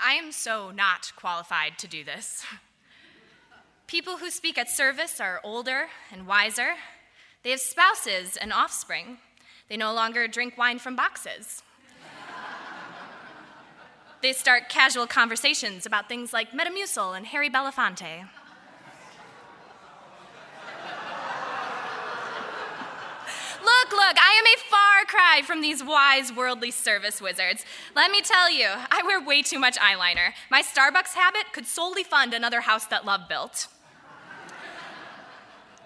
I am so not qualified to do this. People who speak at service are older and wiser. They have spouses and offspring. They no longer drink wine from boxes. they start casual conversations about things like Metamucil and Harry Belafonte. Look, look, I am a cry from these wise worldly service wizards. Let me tell you, I wear way too much eyeliner. My Starbucks habit could solely fund another house that love built.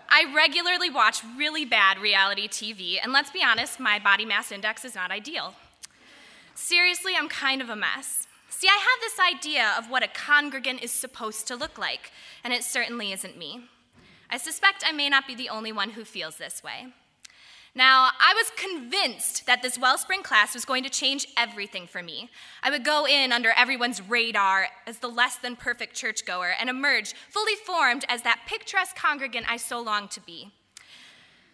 I regularly watch really bad reality TV, and let's be honest, my body mass index is not ideal. Seriously, I'm kind of a mess. See, I have this idea of what a congregant is supposed to look like, and it certainly isn't me. I suspect I may not be the only one who feels this way. Now, I was convinced that this Wellspring class was going to change everything for me. I would go in under everyone's radar as the less than perfect churchgoer and emerge fully formed as that picturesque congregant I so longed to be.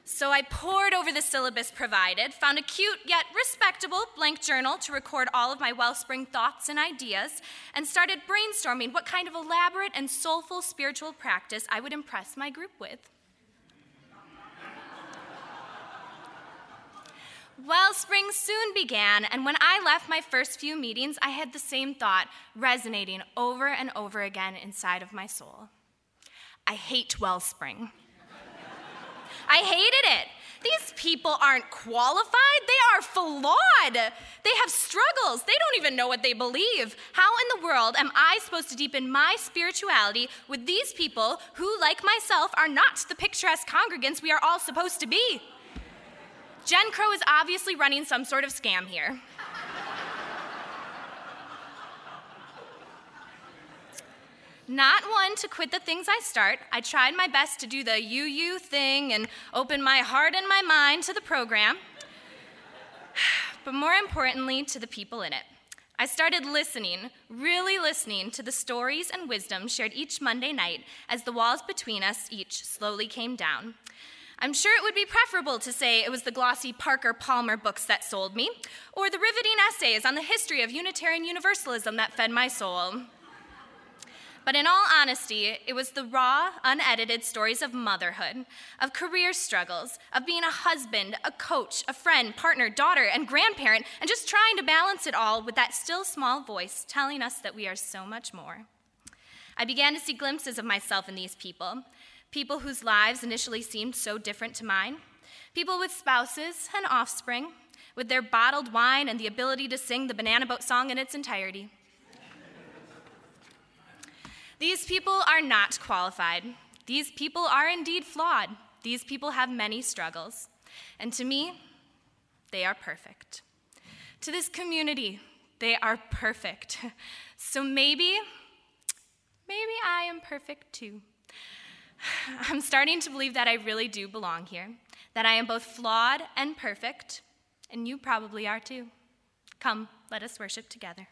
So I pored over the syllabus provided, found a cute yet respectable blank journal to record all of my Wellspring thoughts and ideas, and started brainstorming what kind of elaborate and soulful spiritual practice I would impress my group with. Wellspring soon began, and when I left my first few meetings, I had the same thought resonating over and over again inside of my soul. I hate Wellspring. I hated it. These people aren't qualified, they are flawed. They have struggles, they don't even know what they believe. How in the world am I supposed to deepen my spirituality with these people who, like myself, are not the picturesque congregants we are all supposed to be? Jen Crow is obviously running some sort of scam here. Not one to quit the things I start, I tried my best to do the UU thing and open my heart and my mind to the program, but more importantly, to the people in it. I started listening, really listening to the stories and wisdom shared each Monday night as the walls between us each slowly came down. I'm sure it would be preferable to say it was the glossy Parker Palmer books that sold me, or the riveting essays on the history of Unitarian Universalism that fed my soul. But in all honesty, it was the raw, unedited stories of motherhood, of career struggles, of being a husband, a coach, a friend, partner, daughter, and grandparent, and just trying to balance it all with that still small voice telling us that we are so much more. I began to see glimpses of myself in these people, people whose lives initially seemed so different to mine, people with spouses and offspring, with their bottled wine and the ability to sing the Banana Boat song in its entirety. These people are not qualified. These people are indeed flawed. These people have many struggles. And to me, they are perfect. To this community, they are perfect. So maybe, maybe I am perfect too. I'm starting to believe that I really do belong here, that I am both flawed and perfect, and you probably are too. Come, let us worship together.